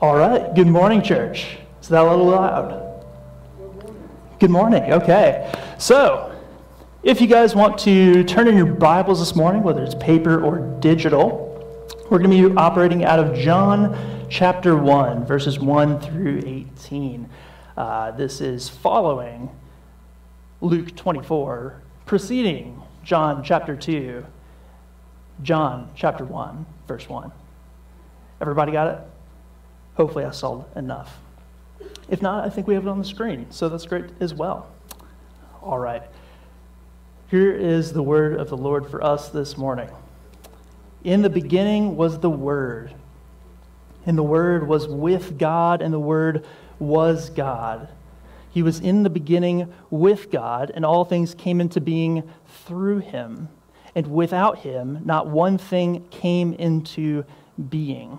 All right. Good morning, church. Is that a little loud? Good morning. Okay. So, if you guys want to turn in your Bibles this morning, whether it's paper or digital, we're going to be operating out of John chapter 1, verses 1 through 18. Uh, this is following Luke 24, preceding John chapter 2, John chapter 1, verse 1. Everybody got it? Hopefully, I sold enough. If not, I think we have it on the screen, so that's great as well. All right. Here is the word of the Lord for us this morning. In the beginning was the Word, and the Word was with God, and the Word was God. He was in the beginning with God, and all things came into being through him. And without him, not one thing came into being.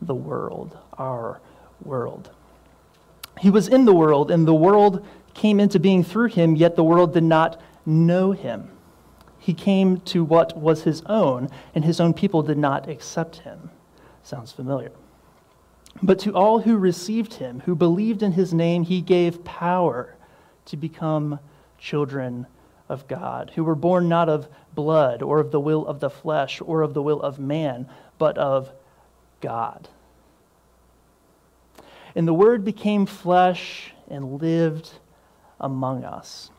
the world, our world. He was in the world, and the world came into being through him, yet the world did not know him. He came to what was his own, and his own people did not accept him. Sounds familiar. But to all who received him, who believed in his name, he gave power to become children of God, who were born not of blood, or of the will of the flesh, or of the will of man, but of God. And the Word became flesh and lived among us.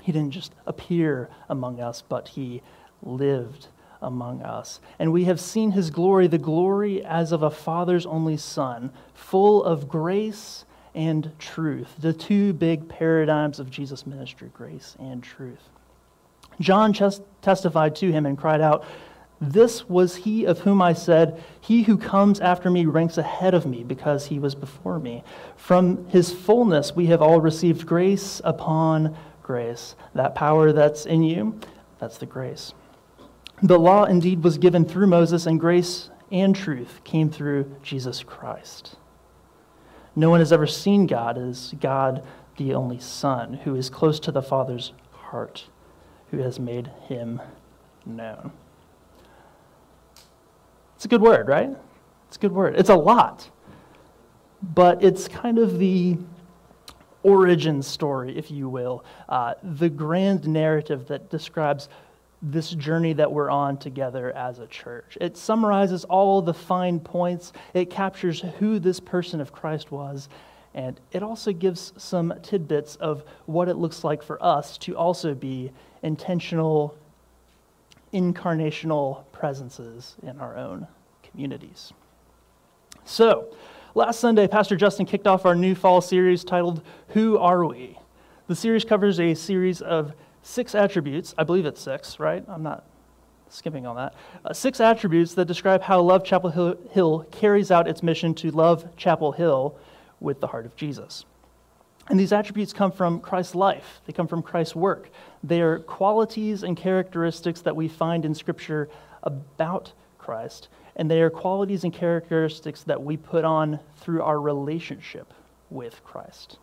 He didn't just appear among us, but He lived among us. And we have seen His glory, the glory as of a Father's only Son, full of grace and truth, the two big paradigms of Jesus' ministry grace and truth. John testified to him and cried out, this was he of whom I said, He who comes after me ranks ahead of me because he was before me. From his fullness we have all received grace upon grace. That power that's in you, that's the grace. The law indeed was given through Moses, and grace and truth came through Jesus Christ. No one has ever seen God as God, the only Son, who is close to the Father's heart, who has made him known. It's a good word, right? It's a good word. It's a lot, but it's kind of the origin story, if you will, uh, the grand narrative that describes this journey that we're on together as a church. It summarizes all the fine points, it captures who this person of Christ was, and it also gives some tidbits of what it looks like for us to also be intentional incarnational presences in our own communities. So, last Sunday, Pastor Justin kicked off our new fall series titled Who Are We? The series covers a series of six attributes. I believe it's six, right? I'm not skipping on that. Uh, six attributes that describe how Love Chapel Hill, Hill carries out its mission to love Chapel Hill with the heart of Jesus. And these attributes come from Christ's life, they come from Christ's work. They are qualities and characteristics that we find in Scripture about Christ, and they are qualities and characteristics that we put on through our relationship with Christ.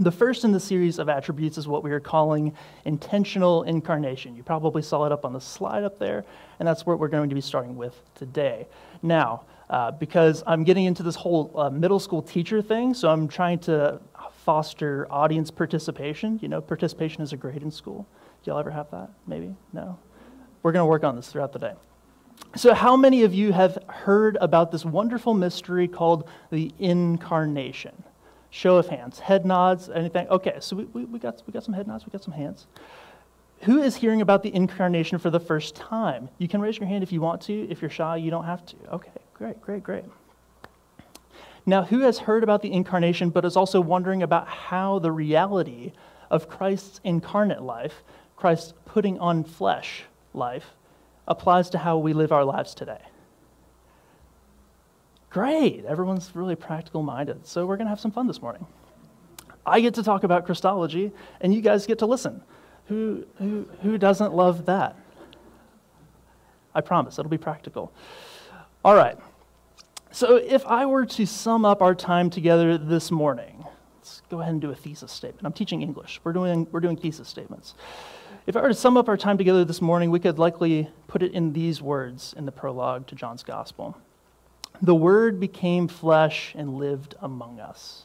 The first in the series of attributes is what we are calling intentional incarnation. You probably saw it up on the slide up there, and that's what we're going to be starting with today. Now, uh, because I'm getting into this whole uh, middle school teacher thing, so I'm trying to foster audience participation. You know, participation is a grade in school. Do y'all ever have that? Maybe? No? We're going to work on this throughout the day. So, how many of you have heard about this wonderful mystery called the incarnation? Show of hands, head nods, anything? Okay, so we, we, we, got, we got some head nods, we got some hands. Who is hearing about the incarnation for the first time? You can raise your hand if you want to. If you're shy, you don't have to. Okay, great, great, great. Now, who has heard about the incarnation but is also wondering about how the reality of Christ's incarnate life, Christ's putting on flesh life, applies to how we live our lives today? Great. Everyone's really practical minded. So we're going to have some fun this morning. I get to talk about Christology, and you guys get to listen. Who, who, who doesn't love that? I promise, it'll be practical. All right. So, if I were to sum up our time together this morning, let's go ahead and do a thesis statement. I'm teaching English. We're doing, we're doing thesis statements. If I were to sum up our time together this morning, we could likely put it in these words in the prologue to John's Gospel The Word became flesh and lived among us.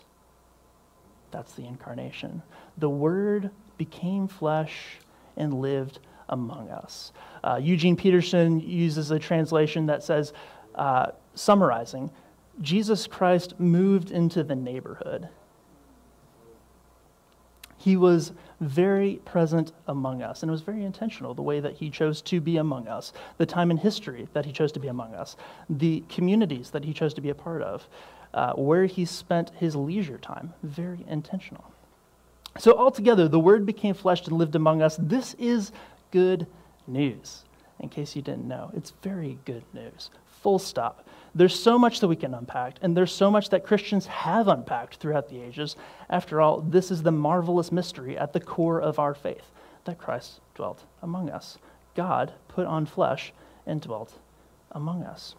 That's the incarnation. The Word became flesh and lived among us. Uh, Eugene Peterson uses a translation that says, uh, summarizing, Jesus Christ moved into the neighborhood. He was very present among us, and it was very intentional the way that he chose to be among us, the time in history that he chose to be among us, the communities that he chose to be a part of, uh, where he spent his leisure time. Very intentional. So, altogether, the Word became flesh and lived among us. This is good news, in case you didn't know. It's very good news. Full stop. There's so much that we can unpack, and there's so much that Christians have unpacked throughout the ages. After all, this is the marvelous mystery at the core of our faith that Christ dwelt among us. God put on flesh and dwelt among us.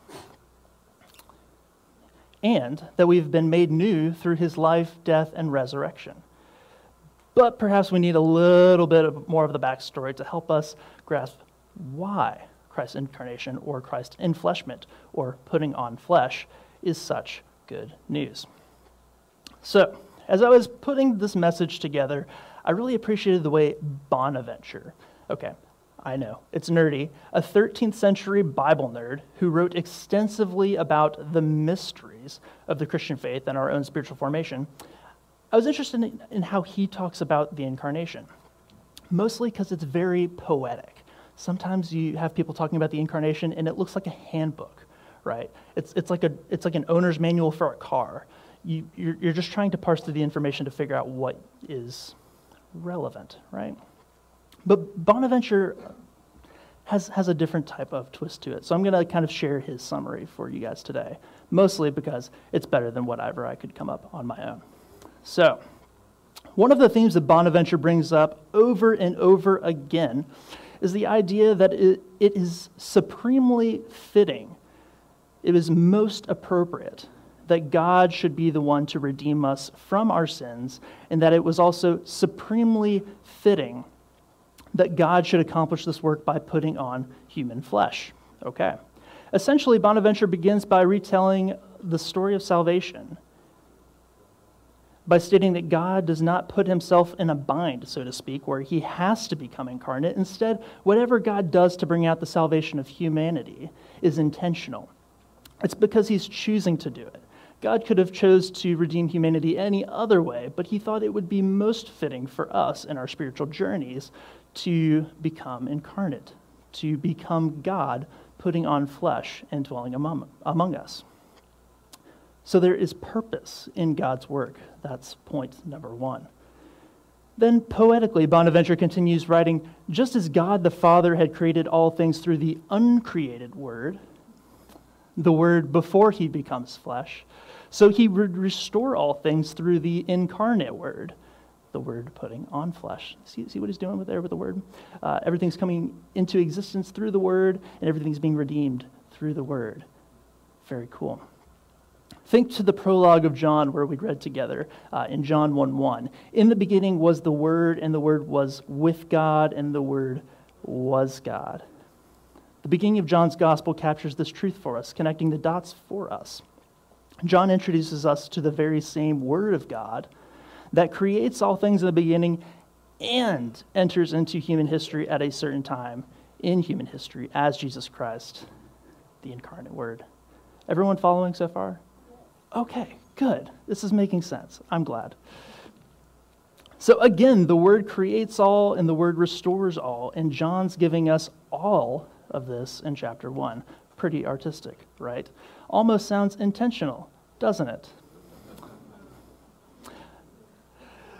And that we've been made new through his life, death, and resurrection. But perhaps we need a little bit more of the backstory to help us grasp why Christ's incarnation or Christ's enfleshment or putting on flesh is such good news. So, as I was putting this message together, I really appreciated the way Bonaventure, okay, I know, it's nerdy, a 13th century Bible nerd who wrote extensively about the mysteries of the Christian faith and our own spiritual formation, I was interested in, in how he talks about the incarnation, mostly because it's very poetic. Sometimes you have people talking about the incarnation and it looks like a handbook, right? It's, it's, like, a, it's like an owner's manual for a car. You, you're, you're just trying to parse through the information to figure out what is relevant, right? But Bonaventure has, has a different type of twist to it. So I'm going to kind of share his summary for you guys today, mostly because it's better than whatever I could come up on my own. So, one of the themes that Bonaventure brings up over and over again is the idea that it, it is supremely fitting, it is most appropriate that God should be the one to redeem us from our sins, and that it was also supremely fitting that God should accomplish this work by putting on human flesh. Okay. Essentially, Bonaventure begins by retelling the story of salvation by stating that God does not put himself in a bind, so to speak, where he has to become incarnate. Instead, whatever God does to bring out the salvation of humanity is intentional. It's because he's choosing to do it. God could have chose to redeem humanity any other way, but he thought it would be most fitting for us in our spiritual journeys to become incarnate, to become God putting on flesh and dwelling among, among us. So there is purpose in God's work. That's point number one. Then, poetically, Bonaventure continues writing just as God the Father had created all things through the uncreated Word, the Word before he becomes flesh, so he would restore all things through the incarnate Word, the Word putting on flesh. See, see what he's doing with there with the Word? Uh, everything's coming into existence through the Word, and everything's being redeemed through the Word. Very cool. Think to the prologue of John where we read together uh, in John 1 1. In the beginning was the Word, and the Word was with God, and the Word was God. The beginning of John's gospel captures this truth for us, connecting the dots for us. John introduces us to the very same Word of God that creates all things in the beginning and enters into human history at a certain time in human history as Jesus Christ, the incarnate Word. Everyone following so far? Okay, good. This is making sense. I'm glad. So again, the word creates all and the word restores all, and John's giving us all of this in chapter 1. Pretty artistic, right? Almost sounds intentional, doesn't it?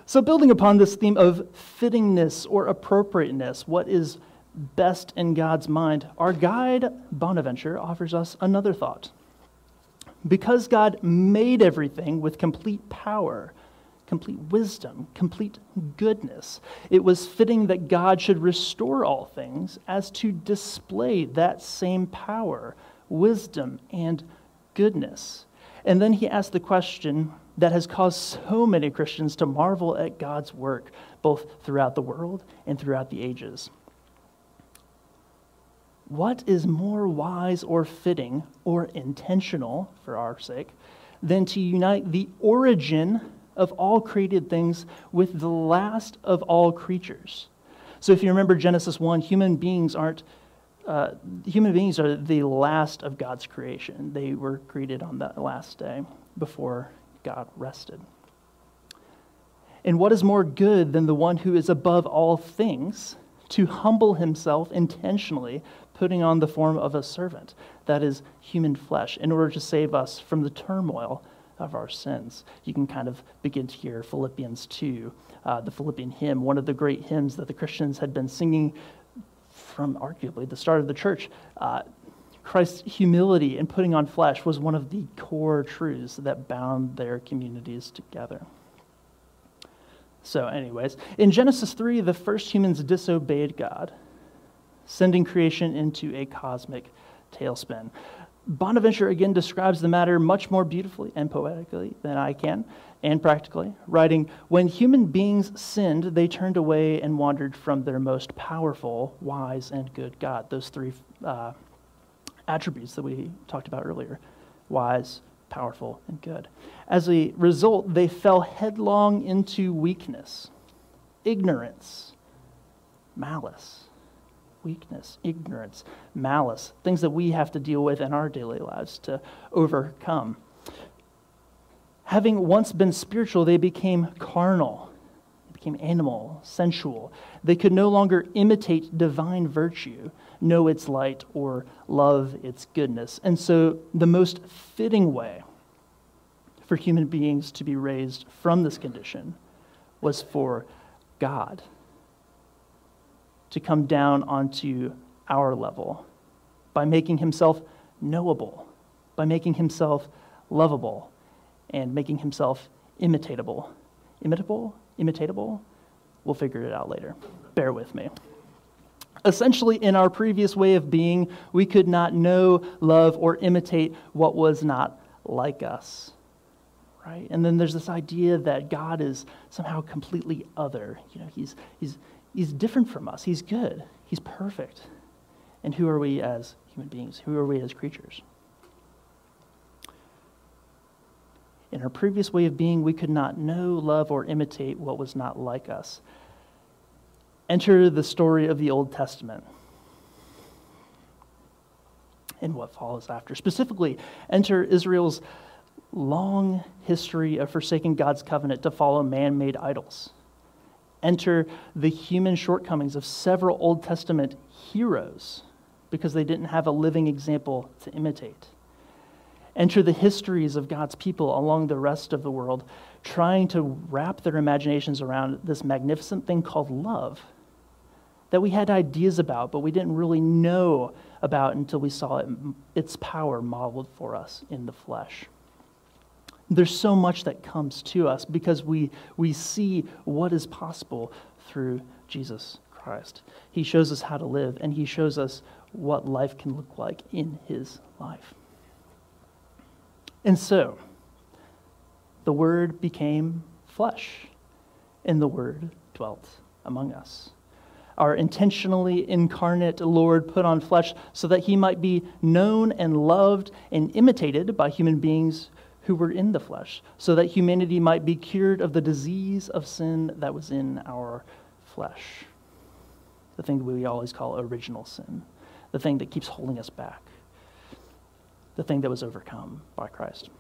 So, building upon this theme of fittingness or appropriateness, what is best in God's mind, our guide, Bonaventure, offers us another thought. Because God made everything with complete power, complete wisdom, complete goodness, it was fitting that God should restore all things as to display that same power, wisdom, and goodness. And then he asked the question that has caused so many Christians to marvel at God's work, both throughout the world and throughout the ages. What is more wise or fitting or intentional, for our sake, than to unite the origin of all created things with the last of all creatures? So, if you remember Genesis 1, human beings aren't. Uh, human beings are the last of God's creation. They were created on that last day before God rested. And what is more good than the one who is above all things to humble himself intentionally putting on the form of a servant, that is human flesh, in order to save us from the turmoil of our sins. You can kind of begin to hear Philippians 2, uh, the Philippian hymn, one of the great hymns that the Christians had been singing from arguably the start of the church. Uh, Christ's humility in putting on flesh was one of the core truths that bound their communities together. So, anyways, in Genesis 3, the first humans disobeyed God sending creation into a cosmic tailspin. Bonaventure again describes the matter much more beautifully and poetically than I can, and practically, writing When human beings sinned, they turned away and wandered from their most powerful, wise, and good God. Those three uh, attributes that we talked about earlier wise, powerful, and good. As a result, they fell headlong into weakness, ignorance, malice weakness, ignorance, malice, things that we have to deal with in our daily lives to overcome. Having once been spiritual, they became carnal, they became animal, sensual. They could no longer imitate divine virtue, know its light, or love its goodness. And so, the most fitting way for human beings to be raised from this condition was for God to come down onto our level by making himself knowable, by making himself lovable, and making himself imitatable. Imitable? Imitatable? We'll figure it out later. Bear with me. Essentially, in our previous way of being, we could not know, love, or imitate what was not like us. Right? And then there's this idea that God is somehow completely other. You know, he's, he's, He's different from us. He's good. He's perfect. And who are we as human beings? Who are we as creatures? In our previous way of being, we could not know, love, or imitate what was not like us. Enter the story of the Old Testament and what follows after. Specifically, enter Israel's long history of forsaking God's covenant to follow man made idols enter the human shortcomings of several Old Testament heroes because they didn't have a living example to imitate. Enter the histories of God's people along the rest of the world, trying to wrap their imaginations around this magnificent thing called love that we had ideas about, but we didn't really know about until we saw it, its power modeled for us in the flesh. There's so much that comes to us because we, we see what is possible through Jesus Christ. He shows us how to live, and He shows us what life can look like in His life. And so, the Word became flesh, and the Word dwelt among us. Our intentionally incarnate Lord put on flesh so that he might be known and loved and imitated by human beings who were in the flesh, so that humanity might be cured of the disease of sin that was in our flesh. The thing we always call original sin, the thing that keeps holding us back, the thing that was overcome by Christ.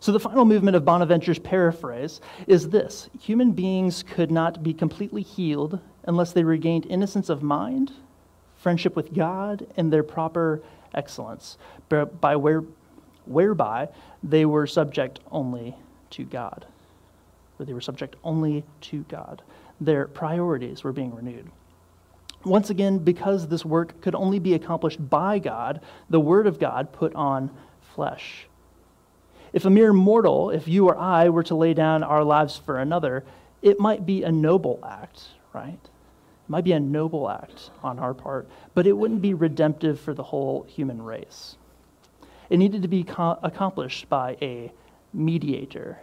So, the final movement of Bonaventure's paraphrase is this human beings could not be completely healed unless they regained innocence of mind, friendship with God, and their proper excellence, by where, whereby they were subject only to God. Where they were subject only to God. Their priorities were being renewed. Once again, because this work could only be accomplished by God, the Word of God put on flesh If a mere mortal, if you or I were to lay down our lives for another, it might be a noble act, right? It might be a noble act on our part, but it wouldn't be redemptive for the whole human race. It needed to be co- accomplished by a mediator,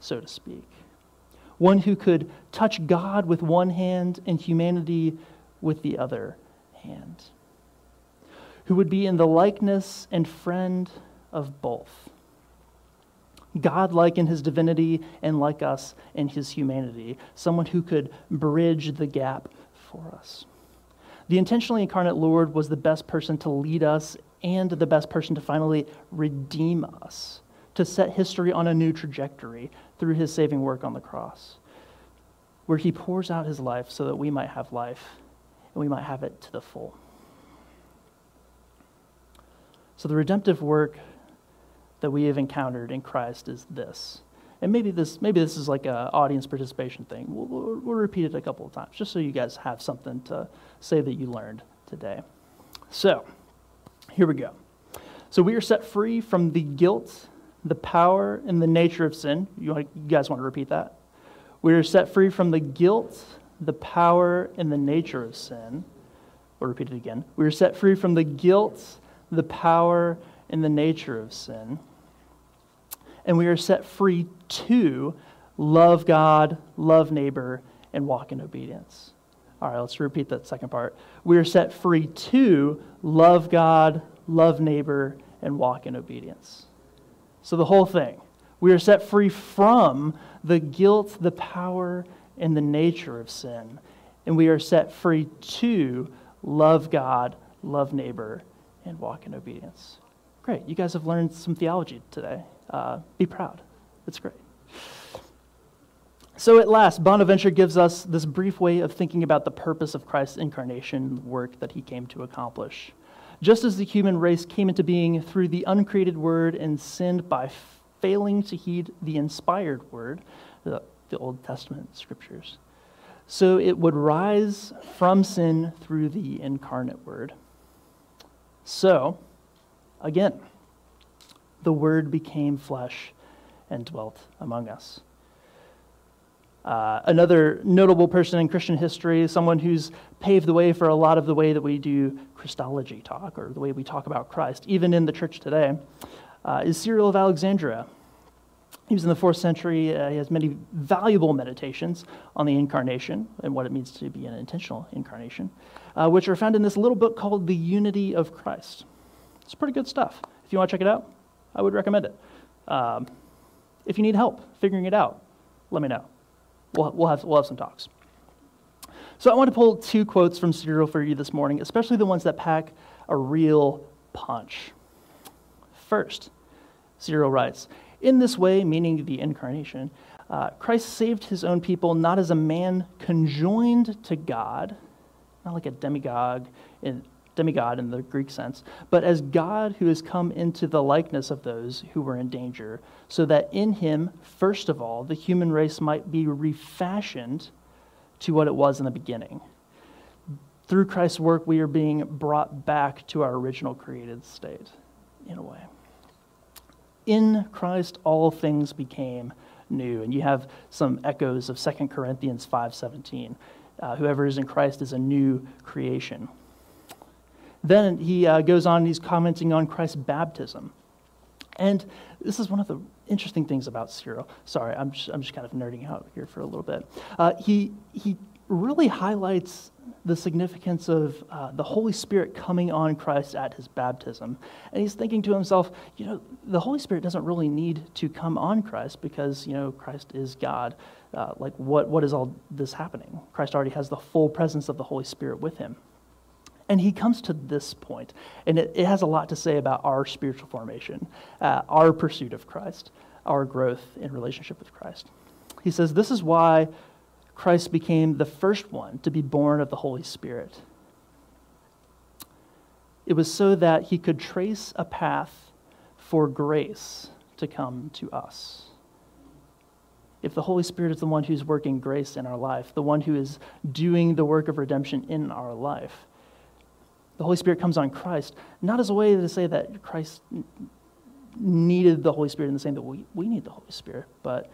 so to speak. One who could touch God with one hand and humanity with the other hand. Who would be in the likeness and friend of both. God like in his divinity and like us in his humanity. Someone who could bridge the gap for us. The intentionally incarnate Lord was the best person to lead us and the best person to finally redeem us, to set history on a new trajectory through his saving work on the cross, where he pours out his life so that we might have life and we might have it to the full. So, the redemptive work that we have encountered in Christ is this. And maybe this, maybe this is like an audience participation thing. We'll, we'll, we'll repeat it a couple of times just so you guys have something to say that you learned today. So, here we go. So, we are set free from the guilt, the power, and the nature of sin. You, guys want to repeat that? We are set free from the guilt, the power, and the nature of sin. We'll repeat it again. We are set free from the guilt, the power, and the nature of sin. And we are set free to love God, love neighbor, and walk in obedience. All right, let's repeat that second part. We are set free to love God, love neighbor, and walk in obedience. So the whole thing. We are set free from the guilt, the power, and the nature of sin. And we are set free to love God, love neighbor, and walk in obedience. Great. You guys have learned some theology today. Uh, be proud. It's great. So, at last, Bonaventure gives us this brief way of thinking about the purpose of Christ's incarnation work that he came to accomplish. Just as the human race came into being through the uncreated word and sinned by failing to heed the inspired word, the, the Old Testament scriptures, so it would rise from sin through the incarnate word. So, again, the Word became flesh and dwelt among us. Uh, another notable person in Christian history, someone who's paved the way for a lot of the way that we do Christology talk, or the way we talk about Christ, even in the church today, uh, is Cyril of Alexandria. He was in the fourth century. Uh, he has many valuable meditations on the incarnation and what it means to be an intentional incarnation, uh, which are found in this little book called The Unity of Christ. It's pretty good stuff. If you want to check it out, I would recommend it. Um, if you need help figuring it out, let me know. We'll, we'll, have, we'll have some talks. So I want to pull two quotes from Cyril for you this morning, especially the ones that pack a real punch. First, Cyril writes In this way, meaning the incarnation, uh, Christ saved his own people not as a man conjoined to God, not like a demagogue in, demigod in the Greek sense, but as God who has come into the likeness of those who were in danger, so that in him, first of all, the human race might be refashioned to what it was in the beginning. Through Christ's work, we are being brought back to our original created state, in a way. In Christ, all things became new. And you have some echoes of 2 Corinthians 5.17. Uh, whoever is in Christ is a new creation. Then he uh, goes on, and he's commenting on Christ's baptism. And this is one of the interesting things about Cyril. Sorry, I'm just, I'm just kind of nerding out here for a little bit. Uh, he, he really highlights the significance of uh, the Holy Spirit coming on Christ at his baptism. And he's thinking to himself, you know, the Holy Spirit doesn't really need to come on Christ because, you know, Christ is God. Uh, like, what, what is all this happening? Christ already has the full presence of the Holy Spirit with him. And he comes to this point, and it, it has a lot to say about our spiritual formation, uh, our pursuit of Christ, our growth in relationship with Christ. He says, This is why Christ became the first one to be born of the Holy Spirit. It was so that he could trace a path for grace to come to us. If the Holy Spirit is the one who's working grace in our life, the one who is doing the work of redemption in our life, the Holy Spirit comes on Christ, not as a way to say that Christ needed the Holy Spirit in the same that we, we need the Holy Spirit, but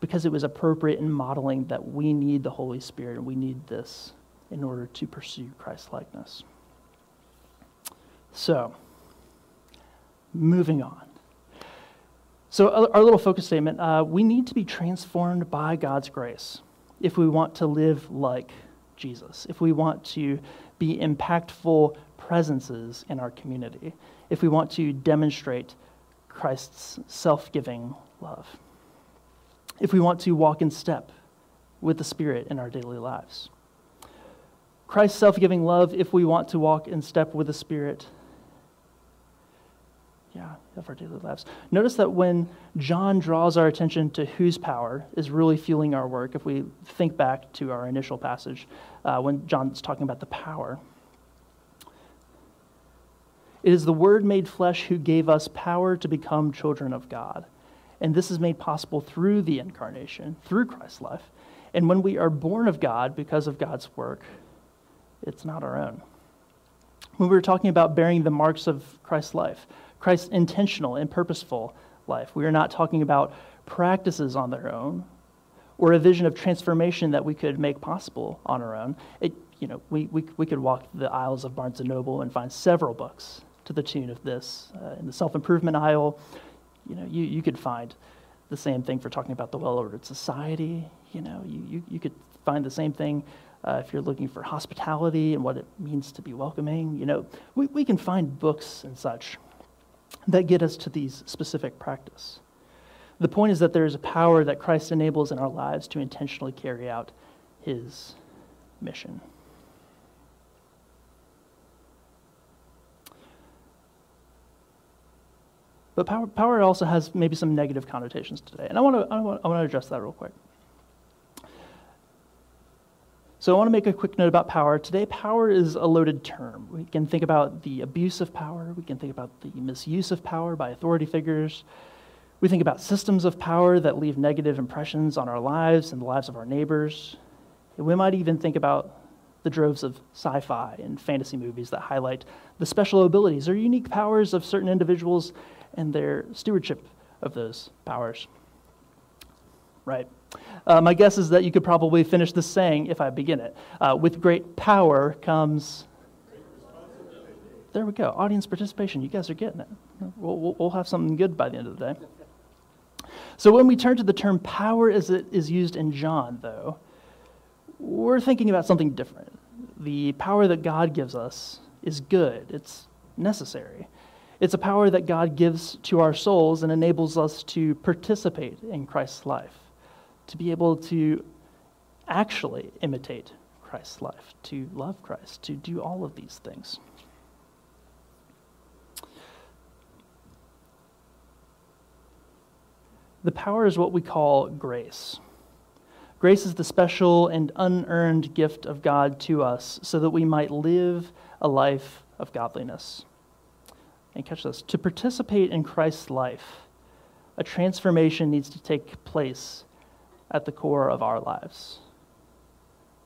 because it was appropriate in modeling that we need the Holy Spirit and we need this in order to pursue Christ likeness. So, moving on. So, our little focus statement uh, we need to be transformed by God's grace if we want to live like Jesus, if we want to be impactful presences in our community, if we want to demonstrate Christ's self giving love, if we want to walk in step with the Spirit in our daily lives. Christ's self giving love, if we want to walk in step with the Spirit yeah, of our daily lives. Notice that when John draws our attention to whose power is really fueling our work, if we think back to our initial passage, uh, when John's talking about the power, it is the Word made flesh who gave us power to become children of God. And this is made possible through the incarnation, through Christ's life. And when we are born of God because of God's work, it's not our own. When we were talking about bearing the marks of Christ's life, Christ's intentional and purposeful life. We are not talking about practices on their own or a vision of transformation that we could make possible on our own. It, you know, we, we, we could walk the aisles of Barnes & Noble and find several books to the tune of this. Uh, in the self-improvement aisle, you know, you, you could find the same thing for talking about the well-ordered society. You know, you, you, you could find the same thing uh, if you're looking for hospitality and what it means to be welcoming. You know, we, we can find books and such that get us to these specific practice. The point is that there is a power that Christ enables in our lives to intentionally carry out his mission. But power, power also has maybe some negative connotations today. And I want to I want, I want to address that real quick. So I want to make a quick note about power. Today, power is a loaded term. We can think about the abuse of power, we can think about the misuse of power by authority figures. We think about systems of power that leave negative impressions on our lives and the lives of our neighbors. And we might even think about the droves of sci fi and fantasy movies that highlight the special abilities or unique powers of certain individuals and their stewardship of those powers. Right? Uh, my guess is that you could probably finish this saying if I begin it. Uh, with great power comes. There we go. Audience participation. You guys are getting it. We'll, we'll, we'll have something good by the end of the day. So when we turn to the term power as it is used in John, though, we're thinking about something different. The power that God gives us is good, it's necessary. It's a power that God gives to our souls and enables us to participate in Christ's life to be able to actually imitate Christ's life, to love Christ, to do all of these things. The power is what we call grace. Grace is the special and unearned gift of God to us so that we might live a life of godliness. And catch this to participate in Christ's life, a transformation needs to take place at the core of our lives.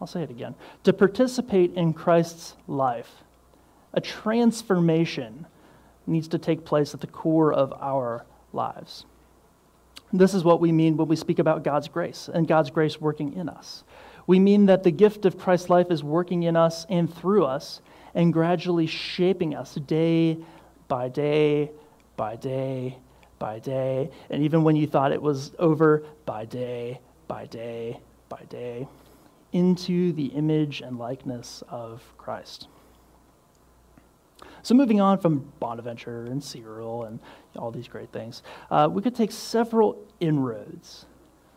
I'll say it again. To participate in Christ's life, a transformation needs to take place at the core of our lives. This is what we mean when we speak about God's grace and God's grace working in us. We mean that the gift of Christ's life is working in us and through us and gradually shaping us day by day by day by day. And even when you thought it was over, by day by day by day into the image and likeness of Christ. So, moving on from Bonaventure and Cyril and all these great things, uh, we could take several inroads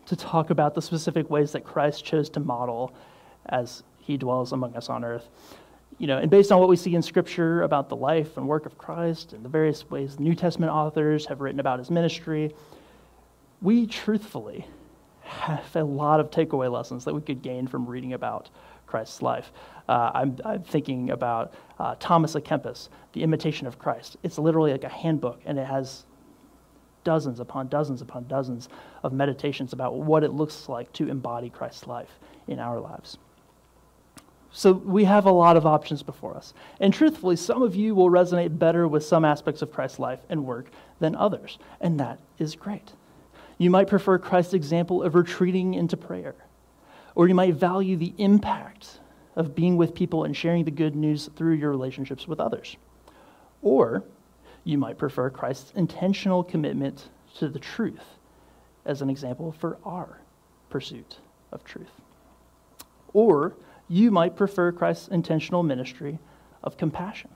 to talk about the specific ways that Christ chose to model as he dwells among us on earth. You know, and based on what we see in Scripture about the life and work of Christ and the various ways New Testament authors have written about his ministry, we truthfully a lot of takeaway lessons that we could gain from reading about Christ's life. Uh, I'm, I'm, thinking about uh, Thomas à Kempis, The Imitation of Christ. It's literally like a handbook, and it has dozens upon dozens upon dozens of meditations about what it looks like to embody Christ's life in our lives. So we have a lot of options before us. And truthfully, some of you will resonate better with some aspects of Christ's life and work than others, and that is great. You might prefer Christ's example of retreating into prayer, or you might value the impact of being with people and sharing the good news through your relationships with others. Or you might prefer Christ's intentional commitment to the truth as an example for our pursuit of truth. Or you might prefer Christ's intentional ministry of compassion.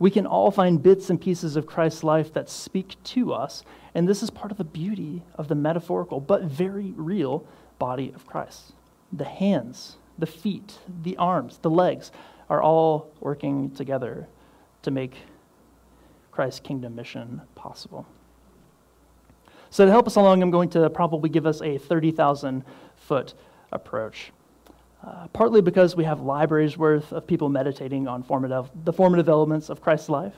We can all find bits and pieces of Christ's life that speak to us, and this is part of the beauty of the metaphorical but very real body of Christ. The hands, the feet, the arms, the legs are all working together to make Christ's kingdom mission possible. So, to help us along, I'm going to probably give us a 30,000 foot approach. Uh, partly because we have libraries worth of people meditating on formative, the formative elements of Christ's life.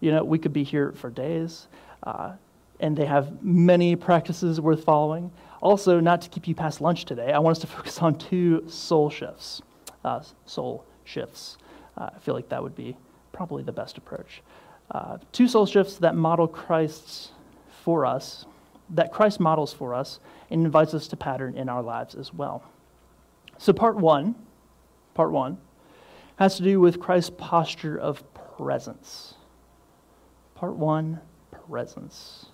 You know, we could be here for days, uh, and they have many practices worth following. Also, not to keep you past lunch today, I want us to focus on two soul shifts. Uh, soul shifts. Uh, I feel like that would be probably the best approach. Uh, two soul shifts that model Christ's for us, that Christ models for us, and invites us to pattern in our lives as well. So, part one, part one, has to do with Christ's posture of presence. Part one, presence.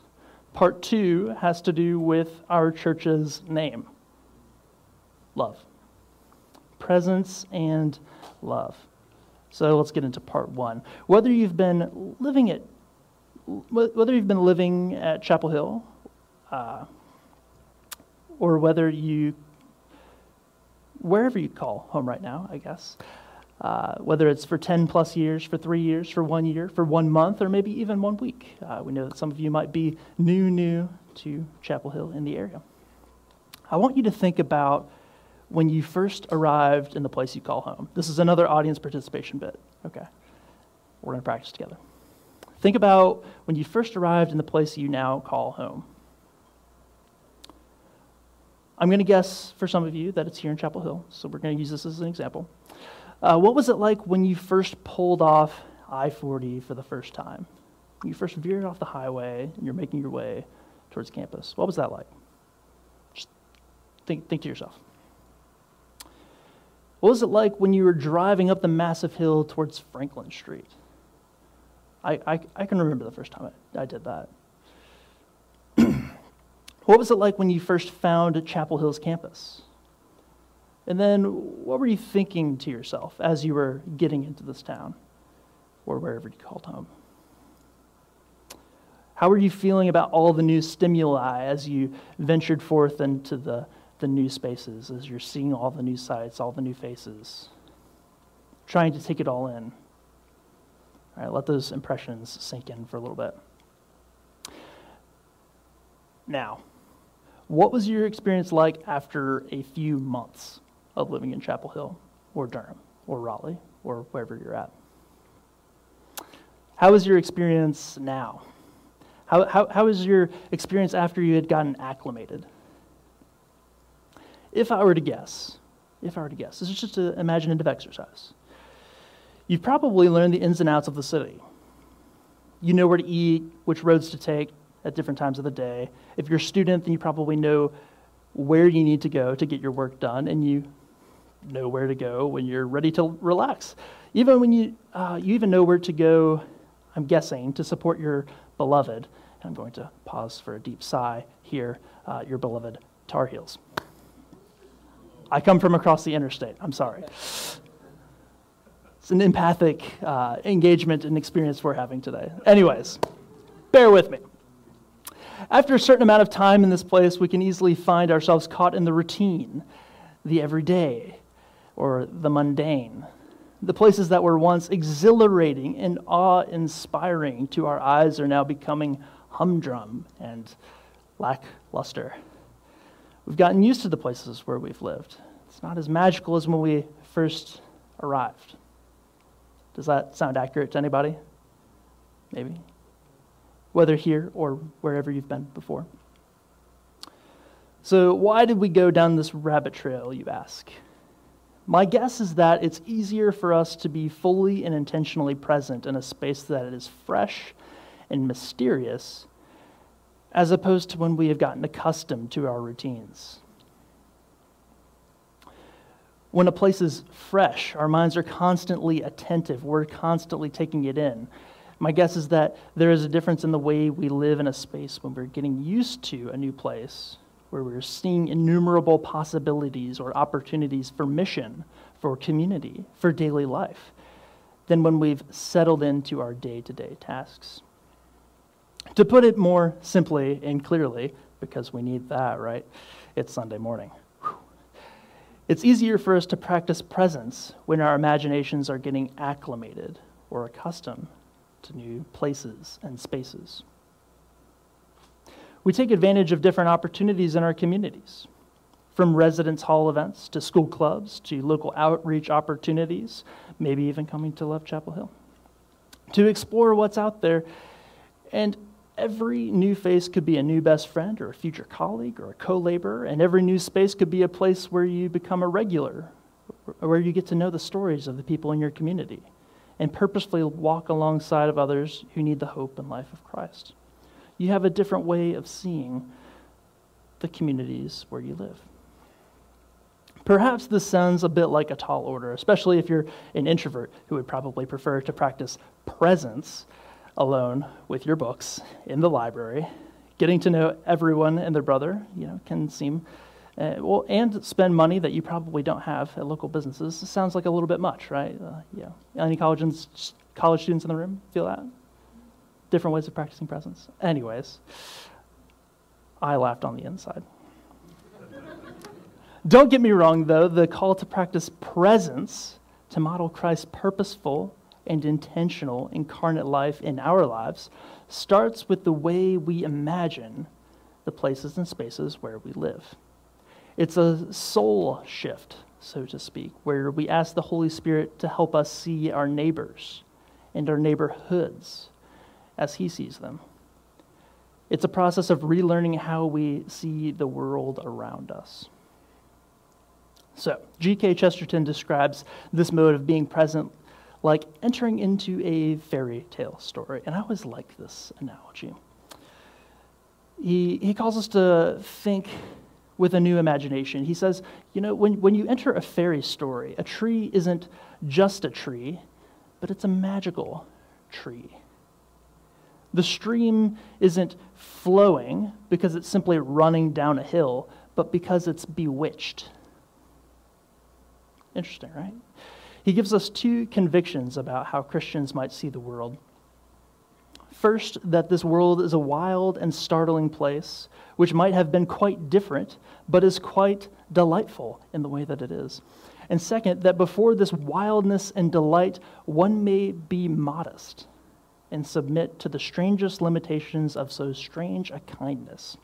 Part two has to do with our church's name love. Presence and love. So let's get into part one. Whether you've been living at whether you've been living at Chapel Hill, uh, or whether you wherever you call home right now, I guess. Uh, whether it's for 10 plus years, for three years, for one year, for one month, or maybe even one week. Uh, we know that some of you might be new, new to Chapel Hill in the area. I want you to think about when you first arrived in the place you call home. This is another audience participation bit. Okay. We're going to practice together. Think about when you first arrived in the place you now call home. I'm going to guess for some of you that it's here in Chapel Hill, so we're going to use this as an example. Uh, what was it like when you first pulled off I 40 for the first time? You first veered off the highway and you're making your way towards campus. What was that like? Just think, think to yourself. What was it like when you were driving up the massive hill towards Franklin Street? I, I, I can remember the first time I, I did that. What was it like when you first found Chapel Hill's campus? And then what were you thinking to yourself as you were getting into this town or wherever you called home? How were you feeling about all the new stimuli as you ventured forth into the, the new spaces, as you're seeing all the new sights, all the new faces, trying to take it all in? All right, let those impressions sink in for a little bit. Now, what was your experience like after a few months of living in Chapel Hill or Durham or Raleigh or wherever you're at? How is your experience now? How, how, how is your experience after you had gotten acclimated? If I were to guess, if I were to guess, this is just an imaginative exercise. You've probably learned the ins and outs of the city. You know where to eat, which roads to take, at different times of the day. If you're a student, then you probably know where you need to go to get your work done, and you know where to go when you're ready to relax. Even when you, uh, you even know where to go, I'm guessing, to support your beloved. And I'm going to pause for a deep sigh here, uh, your beloved Tar Heels. I come from across the interstate. I'm sorry. It's an empathic uh, engagement and experience we're having today. Anyways, bear with me. After a certain amount of time in this place, we can easily find ourselves caught in the routine, the everyday, or the mundane. The places that were once exhilarating and awe inspiring to our eyes are now becoming humdrum and lackluster. We've gotten used to the places where we've lived. It's not as magical as when we first arrived. Does that sound accurate to anybody? Maybe whether here or wherever you've been before. So, why did we go down this rabbit trail, you ask? My guess is that it's easier for us to be fully and intentionally present in a space that is fresh and mysterious as opposed to when we have gotten accustomed to our routines. When a place is fresh, our minds are constantly attentive, we're constantly taking it in. My guess is that there is a difference in the way we live in a space when we're getting used to a new place, where we're seeing innumerable possibilities or opportunities for mission, for community, for daily life, than when we've settled into our day to day tasks. To put it more simply and clearly, because we need that, right? It's Sunday morning. It's easier for us to practice presence when our imaginations are getting acclimated or accustomed to new places and spaces. We take advantage of different opportunities in our communities, from residence hall events to school clubs to local outreach opportunities, maybe even coming to Love Chapel Hill, to explore what's out there and every new face could be a new best friend or a future colleague or a co laborer, and every new space could be a place where you become a regular, where you get to know the stories of the people in your community and purposefully walk alongside of others who need the hope and life of Christ. You have a different way of seeing the communities where you live. Perhaps this sounds a bit like a tall order, especially if you're an introvert who would probably prefer to practice presence alone with your books in the library, getting to know everyone and their brother, you know, can seem uh, well, and spend money that you probably don't have at local businesses. It sounds like a little bit much, right? Uh, yeah. Any college, college students in the room feel that? Different ways of practicing presence. Anyways, I laughed on the inside. don't get me wrong, though, the call to practice presence to model Christ's purposeful and intentional incarnate life in our lives starts with the way we imagine the places and spaces where we live. It's a soul shift, so to speak, where we ask the Holy Spirit to help us see our neighbors and our neighborhoods as He sees them. It's a process of relearning how we see the world around us. So, G.K. Chesterton describes this mode of being present like entering into a fairy tale story. And I always like this analogy. He, he calls us to think with a new imagination. He says, you know, when, when you enter a fairy story, a tree isn't just a tree, but it's a magical tree. The stream isn't flowing because it's simply running down a hill, but because it's bewitched. Interesting, right? he gives us two convictions about how Christians might see the world. First, that this world is a wild and startling place, which might have been quite different, but is quite delightful in the way that it is. And second, that before this wildness and delight, one may be modest and submit to the strangest limitations of so strange a kindness.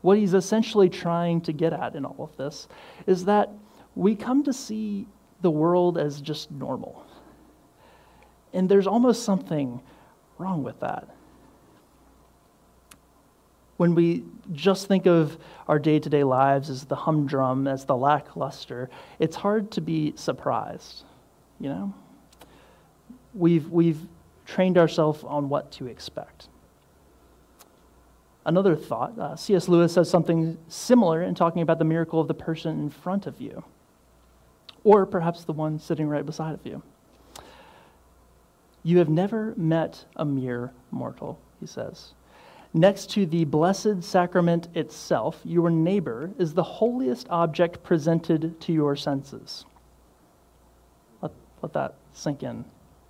What he's essentially trying to get at in all of this is that we come to see the world as just normal. And there's almost something wrong with that. When we just think of our day to day lives as the humdrum, as the lackluster, it's hard to be surprised, you know? We've, we've trained ourselves on what to expect. Another thought uh, C.S. Lewis says something similar in talking about the miracle of the person in front of you or perhaps the one sitting right beside of you. You have never met a mere mortal, he says. Next to the blessed sacrament itself, your neighbor is the holiest object presented to your senses. Let, let that sink in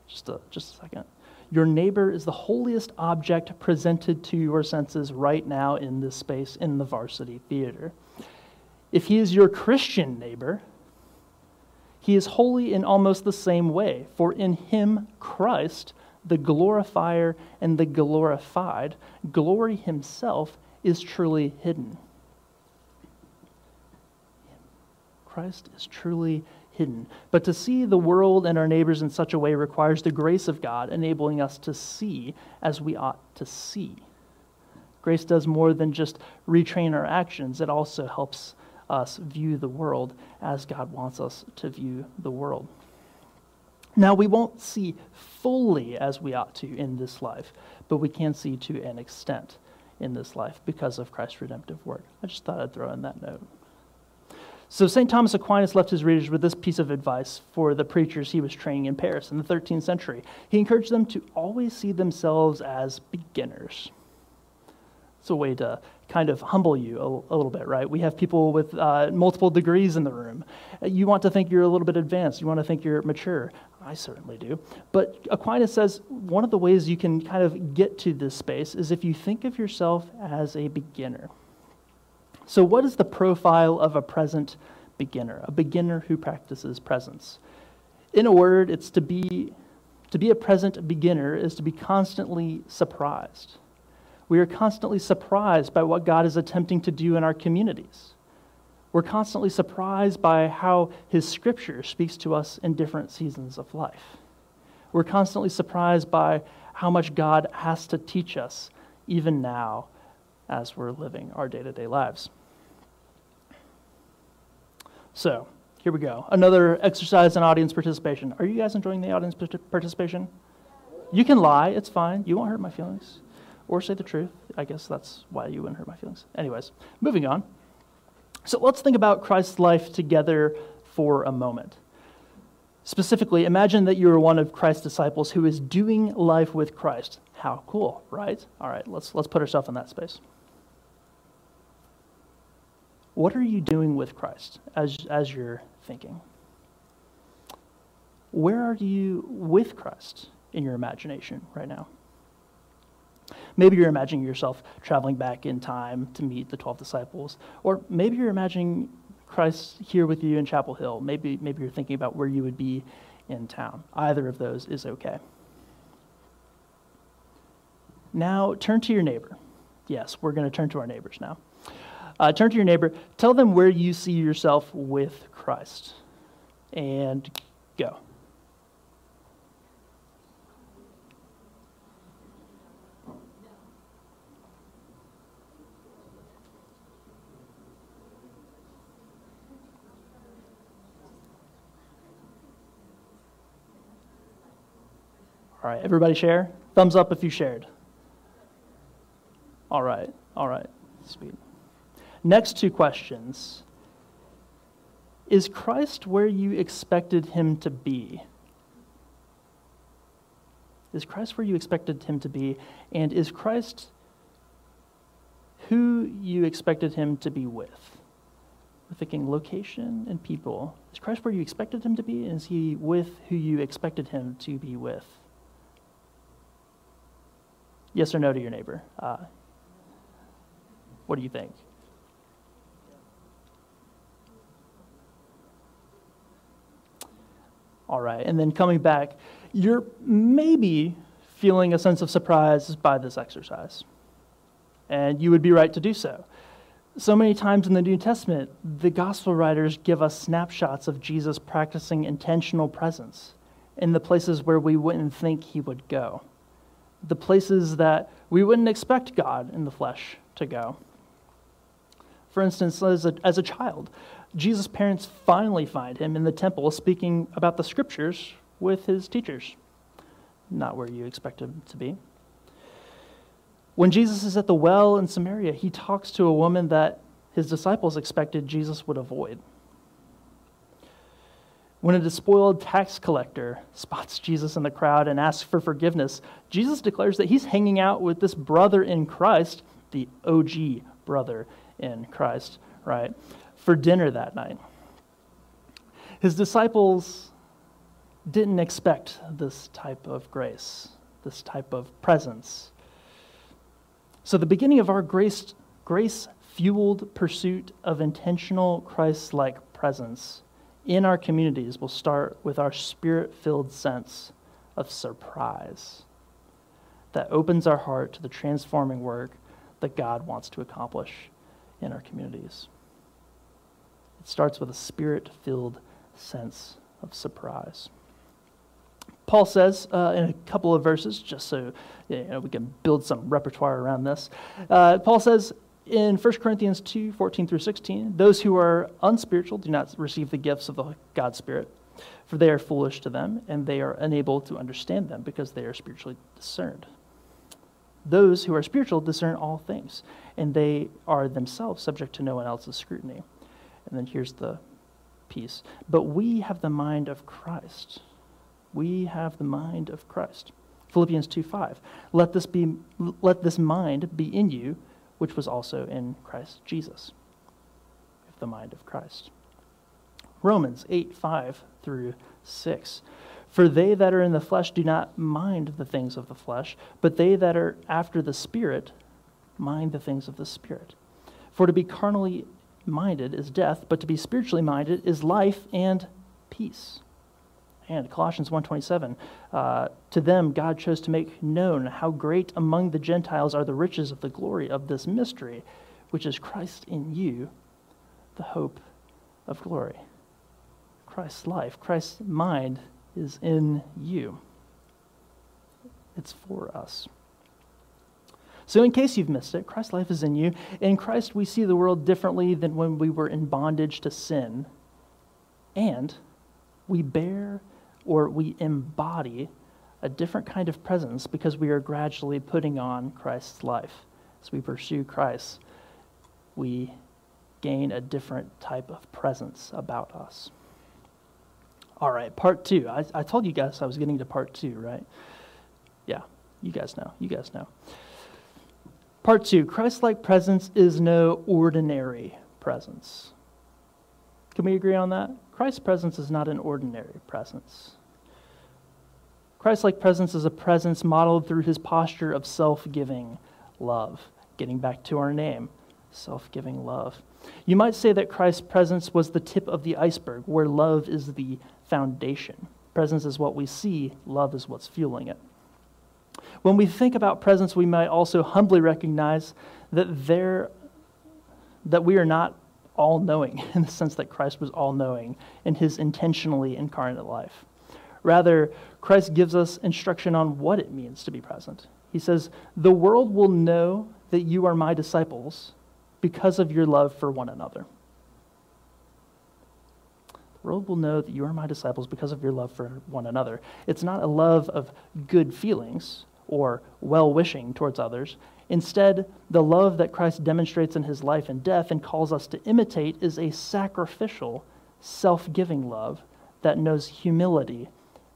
just a, just a second. Your neighbor is the holiest object presented to your senses right now in this space in the varsity theater. If he is your Christian neighbor, he is holy in almost the same way, for in him, Christ, the glorifier and the glorified, glory himself is truly hidden. Christ is truly hidden. But to see the world and our neighbors in such a way requires the grace of God, enabling us to see as we ought to see. Grace does more than just retrain our actions, it also helps us view the world as God wants us to view the world. Now, we won't see fully as we ought to in this life, but we can see to an extent in this life because of Christ's redemptive work. I just thought I'd throw in that note. So, St. Thomas Aquinas left his readers with this piece of advice for the preachers he was training in Paris in the 13th century. He encouraged them to always see themselves as beginners. It's a way to kind of humble you a, a little bit, right? We have people with uh, multiple degrees in the room. You want to think you're a little bit advanced, you want to think you're mature. I certainly do. But Aquinas says one of the ways you can kind of get to this space is if you think of yourself as a beginner. So, what is the profile of a present beginner? A beginner who practices presence. In a word, it's to be to be a present beginner is to be constantly surprised. We are constantly surprised by what God is attempting to do in our communities. We're constantly surprised by how His Scripture speaks to us in different seasons of life. We're constantly surprised by how much God has to teach us, even now, as we're living our day to day lives. So, here we go. Another exercise in audience participation. Are you guys enjoying the audience participation? You can lie, it's fine. You won't hurt my feelings. Or say the truth. I guess that's why you wouldn't hurt my feelings. Anyways, moving on. So let's think about Christ's life together for a moment. Specifically, imagine that you are one of Christ's disciples who is doing life with Christ. How cool, right? All right, let's, let's put ourselves in that space. What are you doing with Christ as, as you're thinking? Where are you with Christ in your imagination right now? Maybe you're imagining yourself traveling back in time to meet the 12 disciples. Or maybe you're imagining Christ here with you in Chapel Hill. Maybe, maybe you're thinking about where you would be in town. Either of those is okay. Now, turn to your neighbor. Yes, we're going to turn to our neighbors now. Uh, turn to your neighbor. Tell them where you see yourself with Christ. And go. All right, everybody share? Thumbs up if you shared. All right, all right, sweet. Next two questions. Is Christ where you expected him to be? Is Christ where you expected him to be? And is Christ who you expected him to be with? We're thinking location and people. Is Christ where you expected him to be? And is he with who you expected him to be with? Yes or no to your neighbor? Uh, what do you think? All right, and then coming back, you're maybe feeling a sense of surprise by this exercise. And you would be right to do so. So many times in the New Testament, the gospel writers give us snapshots of Jesus practicing intentional presence in the places where we wouldn't think he would go the places that we wouldn't expect God in the flesh to go. For instance, as a, as a child, Jesus' parents finally find him in the temple speaking about the scriptures with his teachers. Not where you expect him to be. When Jesus is at the well in Samaria, he talks to a woman that his disciples expected Jesus would avoid. When a despoiled tax collector spots Jesus in the crowd and asks for forgiveness, Jesus declares that he's hanging out with this brother in Christ, the OG brother in Christ, right, for dinner that night. His disciples didn't expect this type of grace, this type of presence. So, the beginning of our grace, grace fueled pursuit of intentional Christ like presence in our communities will start with our spirit filled sense of surprise that opens our heart to the transforming work that God wants to accomplish in our communities. It starts with a spirit filled sense of surprise. Paul says uh, in a couple of verses, just so you know, we can build some repertoire around this, uh, Paul says, in 1 Corinthians 2 14 through 16, those who are unspiritual do not receive the gifts of the God's Spirit, for they are foolish to them, and they are unable to understand them because they are spiritually discerned. Those who are spiritual discern all things, and they are themselves subject to no one else's scrutiny. And then here's the piece. But we have the mind of Christ. We have the mind of Christ. Philippians 2 5. Let this, be, let this mind be in you, which was also in Christ Jesus. With the mind of Christ. Romans 8 5 through 6. For they that are in the flesh do not mind the things of the flesh, but they that are after the Spirit mind the things of the Spirit. For to be carnally minded is death, but to be spiritually minded is life and peace. And Colossians 1.27, uh, to them God chose to make known how great among the Gentiles are the riches of the glory of this mystery, which is Christ in you, the hope of glory. Christ's life, Christ's mind is in you. It's for us. So, in case you've missed it, Christ's life is in you. In Christ, we see the world differently than when we were in bondage to sin. And we bear or we embody a different kind of presence because we are gradually putting on Christ's life. As we pursue Christ, we gain a different type of presence about us. All right, part two. I, I told you guys I was getting to part two, right? Yeah, you guys know. You guys know. Part two Christ like presence is no ordinary presence. Can we agree on that? Christ's presence is not an ordinary presence. Christ like presence is a presence modeled through his posture of self giving love. Getting back to our name, self giving love. You might say that Christ's presence was the tip of the iceberg, where love is the foundation. Presence is what we see, love is what's fueling it. When we think about presence, we might also humbly recognize that there that we are not all knowing in the sense that Christ was all knowing in his intentionally incarnate life. Rather, Christ gives us instruction on what it means to be present. He says, The world will know that you are my disciples because of your love for one another The world will know that you are my disciples because of your love for one another. It's not a love of good feelings or well wishing towards others. Instead, the love that Christ demonstrates in his life and death and calls us to imitate is a sacrificial, self giving love that knows humility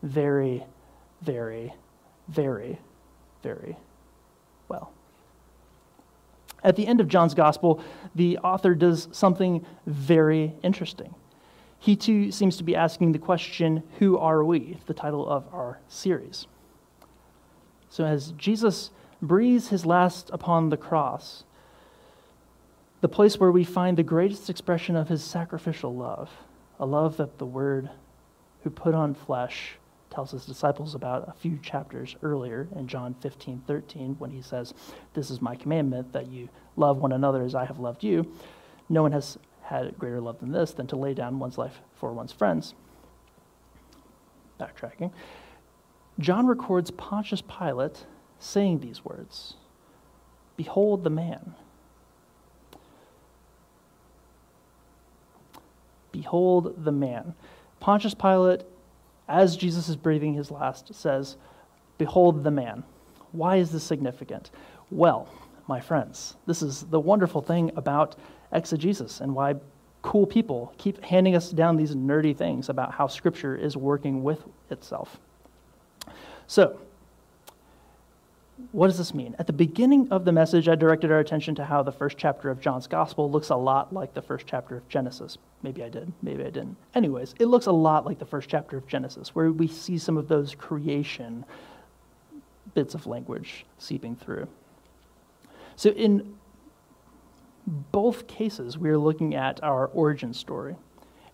very, very, very, very well. At the end of John's gospel, the author does something very interesting he too seems to be asking the question, Who are we? the title of our series. So, as Jesus breathes his last upon the cross, the place where we find the greatest expression of his sacrificial love, a love that the Word who put on flesh tells his disciples about a few chapters earlier in John 15, 13, when he says, This is my commandment, that you love one another as I have loved you. No one has had greater love than this than to lay down one's life for one's friends. Backtracking. John records Pontius Pilate saying these words Behold the man. Behold the man. Pontius Pilate, as Jesus is breathing his last, says, Behold the man. Why is this significant? Well, my friends, this is the wonderful thing about exegesis and why cool people keep handing us down these nerdy things about how Scripture is working with itself. So, what does this mean? At the beginning of the message, I directed our attention to how the first chapter of John's Gospel looks a lot like the first chapter of Genesis. Maybe I did, maybe I didn't. Anyways, it looks a lot like the first chapter of Genesis, where we see some of those creation bits of language seeping through. So, in both cases, we are looking at our origin story.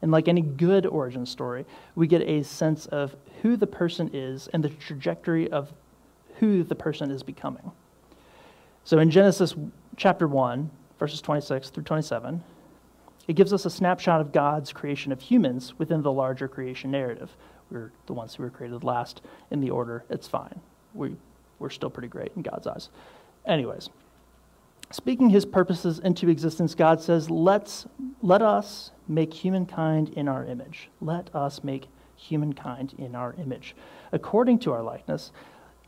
And like any good origin story, we get a sense of who the person is and the trajectory of who the person is becoming. So in Genesis chapter 1, verses 26 through 27, it gives us a snapshot of God's creation of humans within the larger creation narrative. We're the ones who were created last in the order. It's fine. We, we're still pretty great in God's eyes. Anyways, Speaking his purposes into existence, God says, Let's, let us make humankind in our image. Let us make humankind in our image, according to our likeness,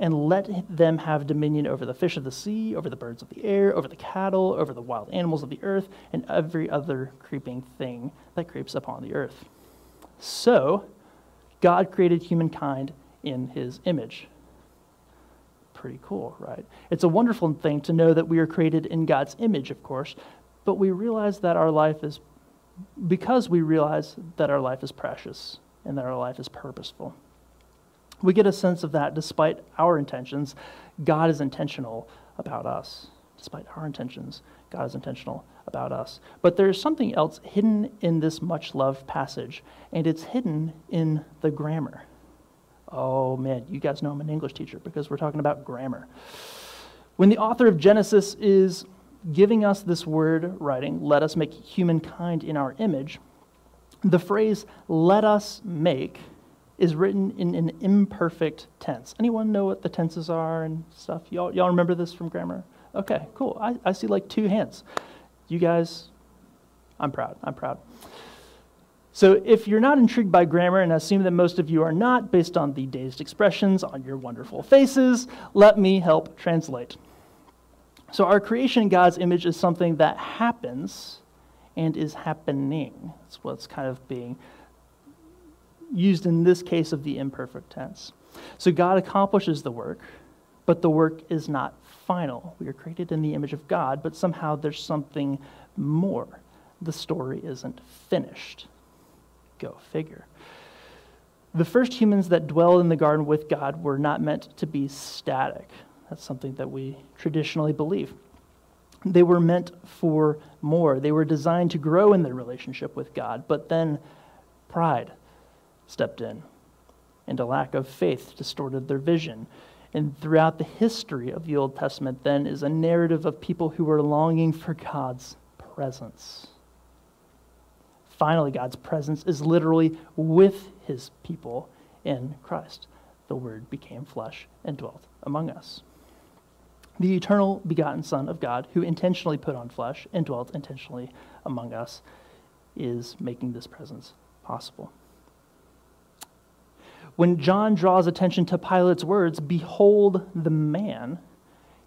and let them have dominion over the fish of the sea, over the birds of the air, over the cattle, over the wild animals of the earth, and every other creeping thing that creeps upon the earth. So, God created humankind in his image. Pretty cool, right? It's a wonderful thing to know that we are created in God's image, of course, but we realize that our life is, because we realize that our life is precious and that our life is purposeful. We get a sense of that despite our intentions, God is intentional about us. Despite our intentions, God is intentional about us. But there's something else hidden in this much loved passage, and it's hidden in the grammar. Oh man, you guys know I'm an English teacher because we're talking about grammar. When the author of Genesis is giving us this word writing, let us make humankind in our image, the phrase let us make is written in an imperfect tense. Anyone know what the tenses are and stuff? Y'all, y'all remember this from grammar? Okay, cool. I, I see like two hands. You guys, I'm proud. I'm proud. So if you're not intrigued by grammar, and I assume that most of you are not based on the dazed expressions on your wonderful faces, let me help translate. So our creation in God's image is something that happens and is happening. That's what's kind of being used in this case of the imperfect tense. So God accomplishes the work, but the work is not final. We are created in the image of God, but somehow there's something more. The story isn't finished. Go figure. The first humans that dwelled in the garden with God were not meant to be static. That's something that we traditionally believe. They were meant for more. They were designed to grow in their relationship with God, but then pride stepped in, and a lack of faith distorted their vision. And throughout the history of the Old Testament, then, is a narrative of people who were longing for God's presence. Finally, God's presence is literally with his people in Christ. The Word became flesh and dwelt among us. The eternal begotten Son of God, who intentionally put on flesh and dwelt intentionally among us, is making this presence possible. When John draws attention to Pilate's words, behold the man,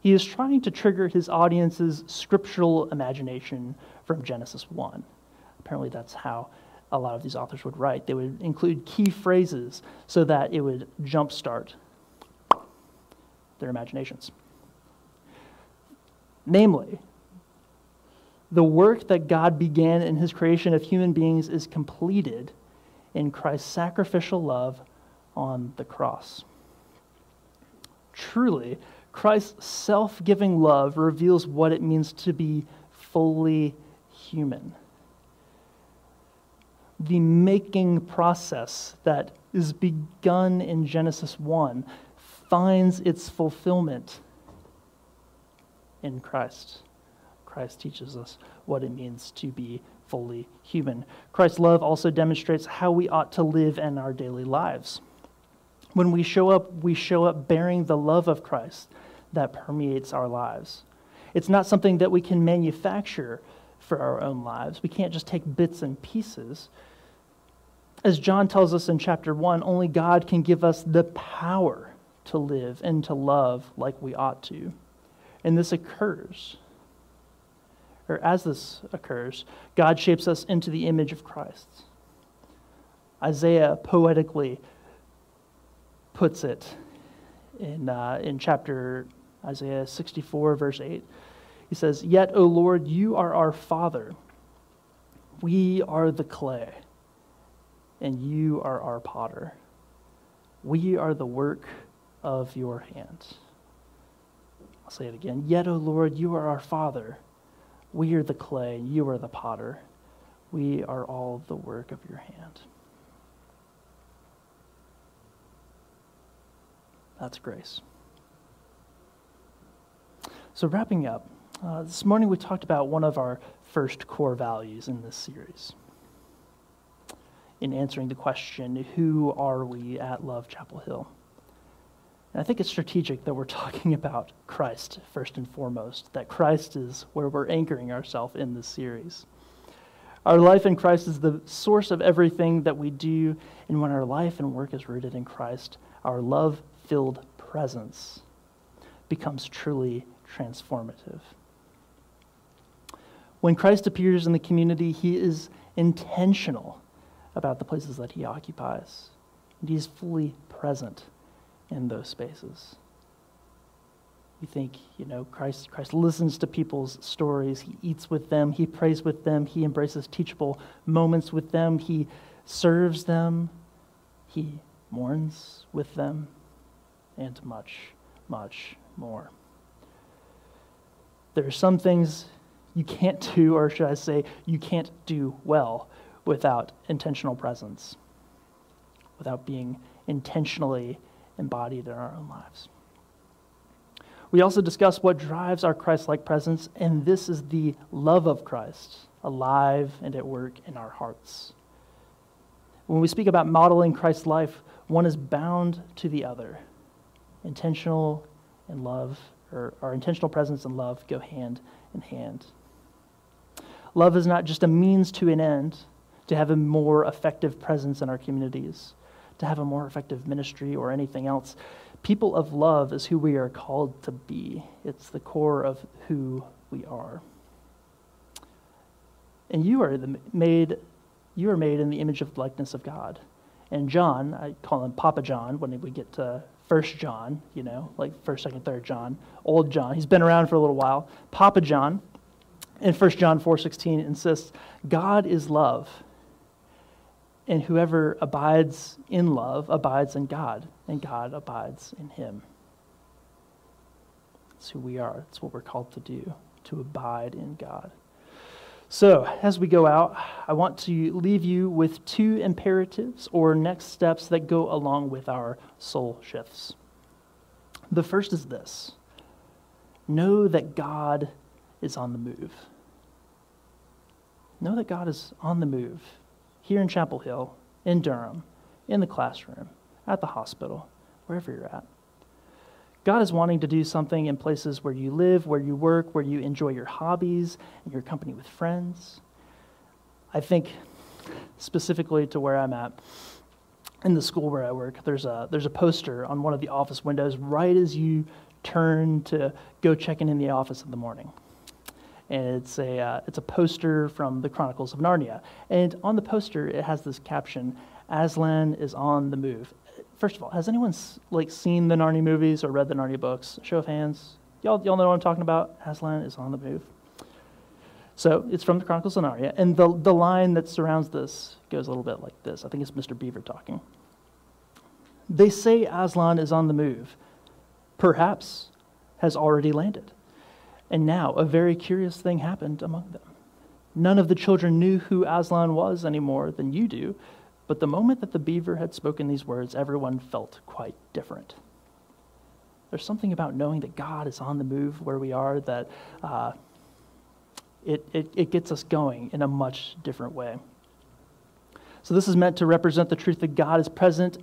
he is trying to trigger his audience's scriptural imagination from Genesis 1. Apparently, that's how a lot of these authors would write. They would include key phrases so that it would jumpstart their imaginations. Namely, the work that God began in his creation of human beings is completed in Christ's sacrificial love on the cross. Truly, Christ's self giving love reveals what it means to be fully human. The making process that is begun in Genesis 1 finds its fulfillment in Christ. Christ teaches us what it means to be fully human. Christ's love also demonstrates how we ought to live in our daily lives. When we show up, we show up bearing the love of Christ that permeates our lives. It's not something that we can manufacture for our own lives. We can't just take bits and pieces. As John tells us in chapter 1, only God can give us the power to live and to love like we ought to. And this occurs, or as this occurs, God shapes us into the image of Christ. Isaiah poetically puts it in, uh, in chapter Isaiah 64, verse 8. He says, Yet, O Lord, you are our Father. We are the clay, and you are our potter. We are the work of your hands. I'll say it again. Yet, O Lord, you are our Father. We are the clay, you are the potter. We are all the work of your hand. That's grace. So, wrapping up, uh, this morning we talked about one of our first core values in this series. In answering the question, who are we at Love Chapel Hill? And I think it's strategic that we're talking about Christ first and foremost, that Christ is where we're anchoring ourselves in this series. Our life in Christ is the source of everything that we do, and when our life and work is rooted in Christ, our love filled presence becomes truly transformative. When Christ appears in the community, he is intentional about the places that he occupies, and he is fully present in those spaces. You think, you know, Christ, Christ listens to people's stories. He eats with them. He prays with them. He embraces teachable moments with them. He serves them. He mourns with them. And much, much more. There are some things you can't do, or should I say, you can't do well without intentional presence, without being intentionally embodied in our own lives. We also discuss what drives our Christ like presence, and this is the love of Christ, alive and at work in our hearts. When we speak about modeling Christ's life, one is bound to the other. Intentional and love, or our intentional presence and love go hand in hand. Love is not just a means to an end to have a more effective presence in our communities, to have a more effective ministry or anything else. People of love is who we are called to be, it's the core of who we are. And you are the made you are made in the image of likeness of God. And John, I call him Papa John when we get to First John, you know, like first, second, third John, old John. He's been around for a little while. Papa John in 1 John 4:16 insists, God is love. And whoever abides in love abides in God, and God abides in him. That's who we are. That's what we're called to do, to abide in God. So, as we go out, I want to leave you with two imperatives or next steps that go along with our soul shifts. The first is this know that God is on the move. Know that God is on the move here in Chapel Hill, in Durham, in the classroom, at the hospital, wherever you're at. God is wanting to do something in places where you live, where you work, where you enjoy your hobbies and your company with friends. I think specifically to where I'm at, in the school where I work, there's a, there's a poster on one of the office windows right as you turn to go check in in the office in the morning and it's a, uh, it's a poster from the Chronicles of Narnia. And on the poster, it has this caption, Aslan is on the move. First of all, has anyone like seen the Narnia movies or read the Narnia books? Show of hands. Y'all, y'all know what I'm talking about? Aslan is on the move. So it's from the Chronicles of Narnia, and the, the line that surrounds this goes a little bit like this. I think it's Mr. Beaver talking. They say Aslan is on the move, perhaps has already landed. And now a very curious thing happened among them. None of the children knew who Aslan was any more than you do, but the moment that the beaver had spoken these words, everyone felt quite different. There's something about knowing that God is on the move where we are that uh, it, it, it gets us going in a much different way. So, this is meant to represent the truth that God is present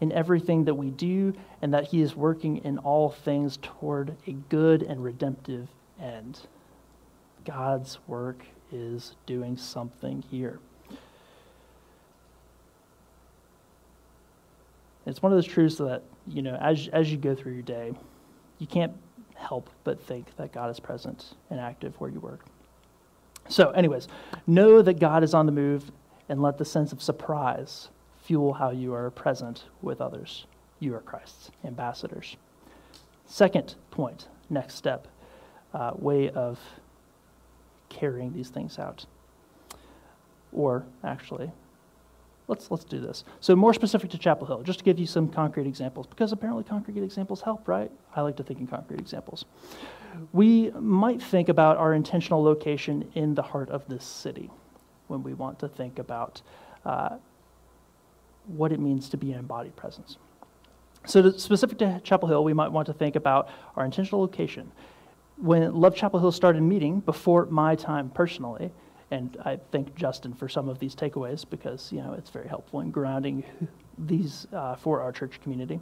in everything that we do and that He is working in all things toward a good and redemptive end. God's work is doing something here. It's one of those truths that, you know, as, as you go through your day, you can't help but think that God is present and active where you work. So, anyways, know that God is on the move and let the sense of surprise fuel how you are present with others. You are Christ's ambassadors. Second point, next step uh, way of carrying these things out. Or actually, let's let's do this. So more specific to Chapel Hill, just to give you some concrete examples, because apparently concrete examples help, right? I like to think in concrete examples. We might think about our intentional location in the heart of this city when we want to think about uh, what it means to be an embodied presence. So, to, specific to Chapel Hill, we might want to think about our intentional location when Love Chapel Hill started meeting before my time personally, and I thank Justin for some of these takeaways because you know it's very helpful in grounding these uh, for our church community.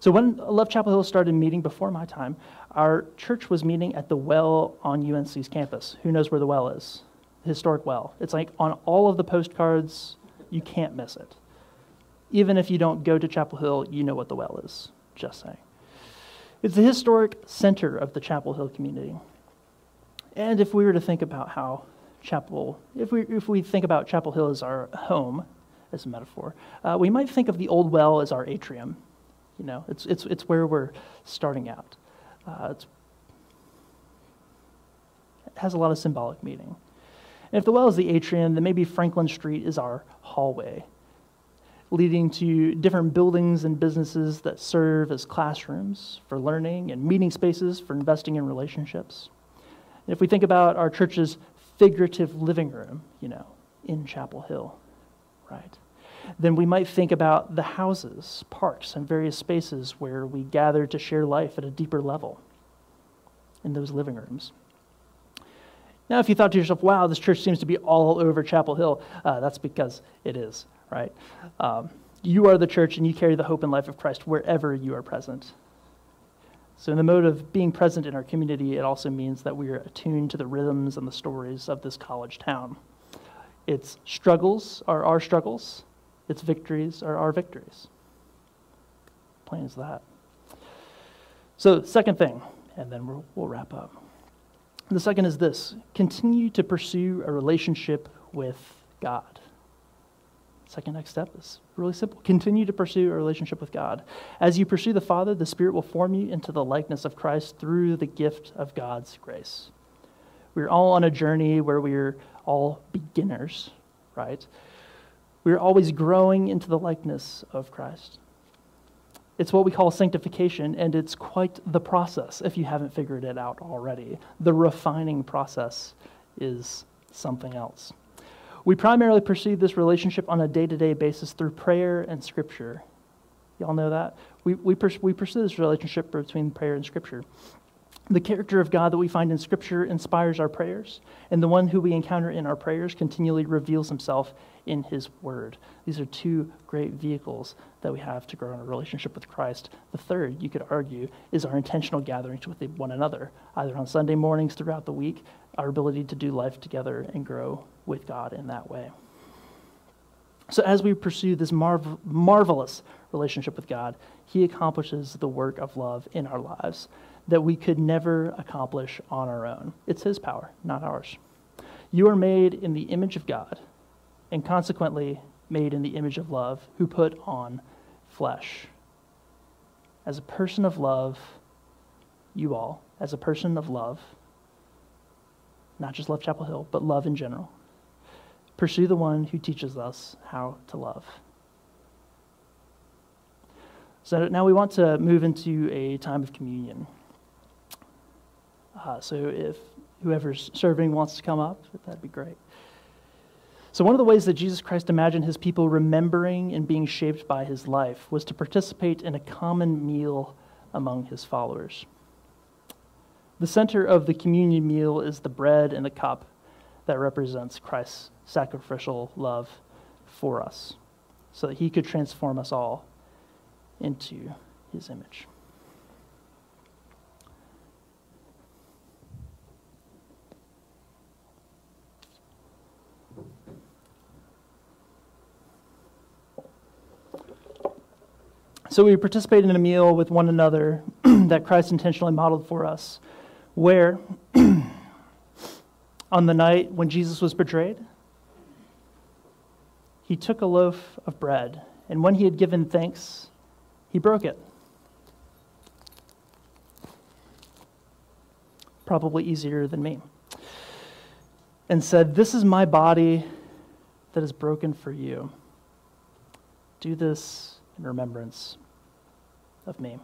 So when Love Chapel Hill started meeting before my time, our church was meeting at the well on UNC's campus. Who knows where the well is? The historic well. It's like on all of the postcards, you can't miss it. Even if you don't go to Chapel Hill, you know what the well is. Just saying. It's the historic center of the Chapel Hill community. And if we were to think about how Chapel, if we, if we think about Chapel Hill as our home, as a metaphor, uh, we might think of the old well as our atrium. You know, it's, it's, it's where we're starting out. Uh, it has a lot of symbolic meaning. And if the well is the atrium, then maybe Franklin Street is our hallway, leading to different buildings and businesses that serve as classrooms for learning and meeting spaces for investing in relationships. And if we think about our church's figurative living room, you know, in Chapel Hill, right? Then we might think about the houses, parks, and various spaces where we gather to share life at a deeper level in those living rooms. Now, if you thought to yourself, wow, this church seems to be all over Chapel Hill, uh, that's because it is, right? Um, you are the church and you carry the hope and life of Christ wherever you are present. So, in the mode of being present in our community, it also means that we are attuned to the rhythms and the stories of this college town. Its struggles are our struggles, its victories are our victories. Plain as that. So, second thing, and then we'll, we'll wrap up. The second is this continue to pursue a relationship with God. Second next step is really simple. Continue to pursue a relationship with God. As you pursue the Father, the Spirit will form you into the likeness of Christ through the gift of God's grace. We're all on a journey where we're all beginners, right? We're always growing into the likeness of Christ. It's what we call sanctification, and it's quite the process if you haven't figured it out already. The refining process is something else. We primarily perceive this relationship on a day to day basis through prayer and scripture. Y'all know that? We, we, pers- we pursue this relationship between prayer and scripture. The character of God that we find in Scripture inspires our prayers, and the one who we encounter in our prayers continually reveals himself in his word. These are two great vehicles that we have to grow in a relationship with Christ. The third, you could argue, is our intentional gatherings with one another, either on Sunday mornings throughout the week, our ability to do life together and grow with God in that way. So, as we pursue this marv- marvelous relationship with God, He accomplishes the work of love in our lives that we could never accomplish on our own. It's His power, not ours. You are made in the image of God, and consequently made in the image of love, who put on flesh. As a person of love, you all, as a person of love, not just Love Chapel Hill, but love in general, pursue the one who teaches us how to love. So now we want to move into a time of communion. Uh, so if whoever's serving wants to come up, that'd be great. So, one of the ways that Jesus Christ imagined his people remembering and being shaped by his life was to participate in a common meal among his followers. The center of the communion meal is the bread and the cup that represents Christ's sacrificial love for us, so that he could transform us all into his image. So we participate in a meal with one another that Christ intentionally modeled for us, where on the night when Jesus was betrayed, he took a loaf of bread, and when he had given thanks, he broke it. Probably easier than me. And said, This is my body that is broken for you. Do this in remembrance of me.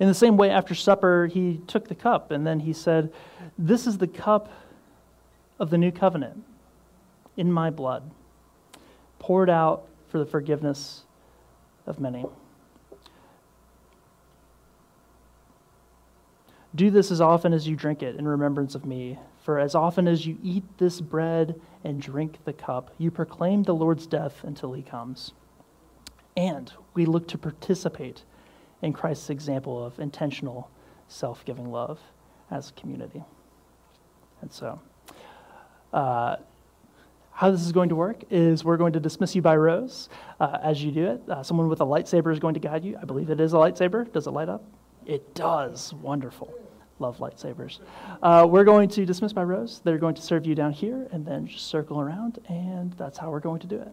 In the same way, after supper, he took the cup and then he said, This is the cup of the new covenant in my blood, poured out for the forgiveness of many. Do this as often as you drink it in remembrance of me. For as often as you eat this bread and drink the cup, you proclaim the Lord's death until he comes. And we look to participate in Christ's example of intentional self giving love as a community. And so, uh, how this is going to work is we're going to dismiss you by rows uh, as you do it. Uh, someone with a lightsaber is going to guide you. I believe it is a lightsaber. Does it light up? It does. Wonderful. Love lightsabers. Uh, we're going to dismiss by rows. They're going to serve you down here and then just circle around, and that's how we're going to do it.